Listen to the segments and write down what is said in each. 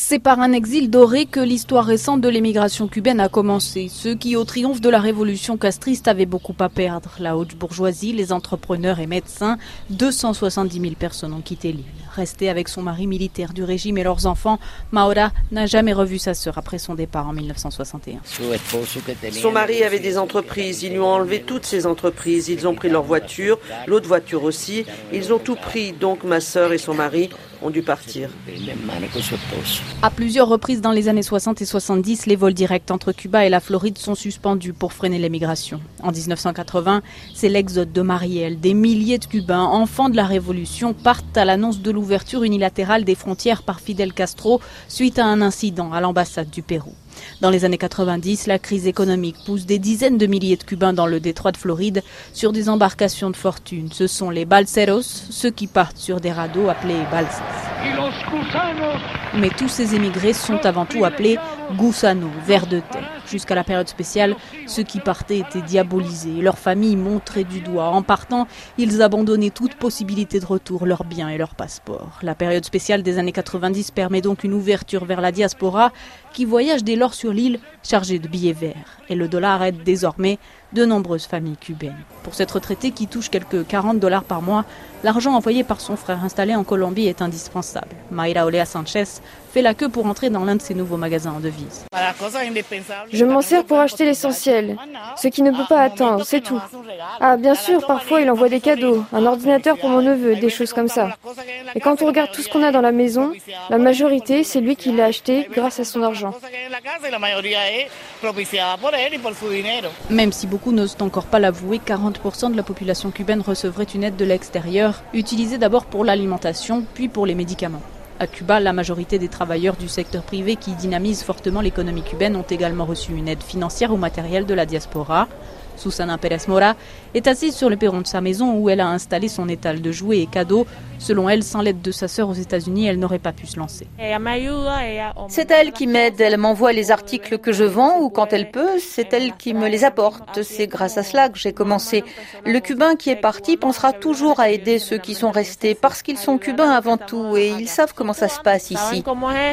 C'est par un exil doré que l'histoire récente de l'émigration cubaine a commencé. Ceux qui, au triomphe de la révolution castriste, avaient beaucoup à perdre. La haute bourgeoisie, les entrepreneurs et médecins, 270 000 personnes ont quitté l'île. Restée avec son mari militaire du régime et leurs enfants, Maura n'a jamais revu sa sœur après son départ en 1961. Son mari avait des entreprises. Ils lui ont enlevé toutes ses entreprises. Ils ont pris leur voiture, l'autre voiture aussi. Ils ont tout pris. Donc ma sœur et son mari ont dû partir. À plusieurs reprises dans les années 60 et 70, les vols directs entre Cuba et la Floride sont suspendus pour freiner l'émigration. En 1980, c'est l'exode de Marielle. Des milliers de Cubains, enfants de la Révolution, partent à l'annonce de l'ouverture unilatérale des frontières par Fidel Castro suite à un incident à l'ambassade du Pérou. Dans les années 90, la crise économique pousse des dizaines de milliers de Cubains dans le détroit de Floride sur des embarcations de fortune. Ce sont les balseros, ceux qui partent sur des radeaux appelés balsas. Mais tous ces émigrés sont avant tout appelés gusanos, vers de terre. Jusqu'à la période spéciale, ceux qui partaient étaient diabolisés, leurs familles montraient du doigt. En partant, ils abandonnaient toute possibilité de retour, leurs biens et leurs passeports. La période spéciale des années 90 permet donc une ouverture vers la diaspora qui voyage dès lors sur l'île chargée de billets verts. Et le dollar aide désormais de nombreuses familles cubaines. Pour cette retraitée qui touche quelques 40 dollars par mois, l'argent envoyé par son frère installé en Colombie est indispensable. Mayra Olea Sanchez fait la queue pour entrer dans l'un de ses nouveaux magasins en devises. Je m'en sers pour acheter l'essentiel, ce qui ne peut pas attendre, c'est tout. Ah, bien sûr, parfois il envoie des cadeaux, un ordinateur pour mon neveu, des choses comme ça. Et quand on regarde tout ce qu'on a dans la maison, la majorité, c'est lui qui l'a acheté grâce à son argent. Même si beaucoup n'osent encore pas l'avouer, 40% de la population cubaine recevrait une aide de l'extérieur, utilisée d'abord pour l'alimentation, puis pour les médicaments. À Cuba, la majorité des travailleurs du secteur privé qui dynamisent fortement l'économie cubaine ont également reçu une aide financière ou matérielle de la diaspora. Susana Pérez Mora est assise sur le perron de sa maison où elle a installé son étal de jouets et cadeaux. Selon elle, sans l'aide de sa sœur aux États-Unis, elle n'aurait pas pu se lancer. C'est elle qui m'aide. Elle m'envoie les articles que je vends ou quand elle peut, c'est elle qui me les apporte. C'est grâce à cela que j'ai commencé. Le Cubain qui est parti pensera toujours à aider ceux qui sont restés parce qu'ils sont cubains avant tout et ils savent comment ça se passe ici.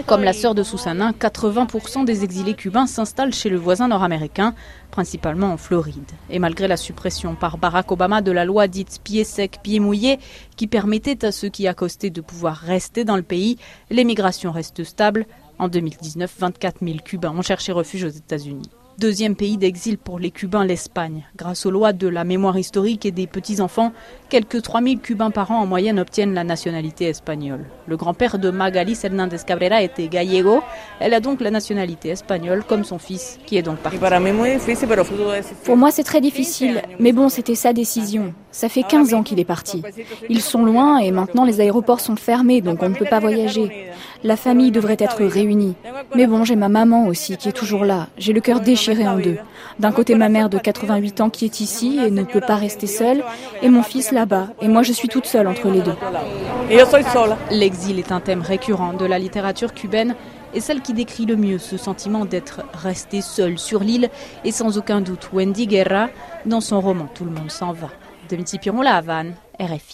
Comme la sœur de Susana, 80% des exilés cubains s'installent chez le voisin nord-américain, principalement en Floride. Et malgré la suppression par Barack Obama de la loi dite pied sec, pied mouillé, qui permettait à ceux qui accostaient de pouvoir rester dans le pays, l'émigration reste stable. En 2019, 24 000 Cubains ont cherché refuge aux États-Unis. Deuxième pays d'exil pour les Cubains, l'Espagne. Grâce aux lois de la mémoire historique et des petits-enfants, quelques 3000 Cubains par an en moyenne obtiennent la nationalité espagnole. Le grand-père de Magalis Hernández Cabrera était gallego. Elle a donc la nationalité espagnole comme son fils, qui est donc parti. Pour moi, c'est très difficile. Mais bon, c'était sa décision. Ça fait 15 ans qu'il est parti. Ils sont loin et maintenant les aéroports sont fermés, donc on ne peut pas voyager. La famille devrait être réunie. Mais bon, j'ai ma maman aussi qui est toujours là. J'ai le cœur déchiré en deux. D'un côté, ma mère de 88 ans qui est ici et ne peut pas rester seule, et mon fils là-bas. Et moi, je suis toute seule entre les deux. L'exil est un thème récurrent de la littérature cubaine et celle qui décrit le mieux ce sentiment d'être resté seul sur l'île et sans aucun doute Wendy Guerra dans son roman Tout le monde s'en va. De Piron La Havane, RFI.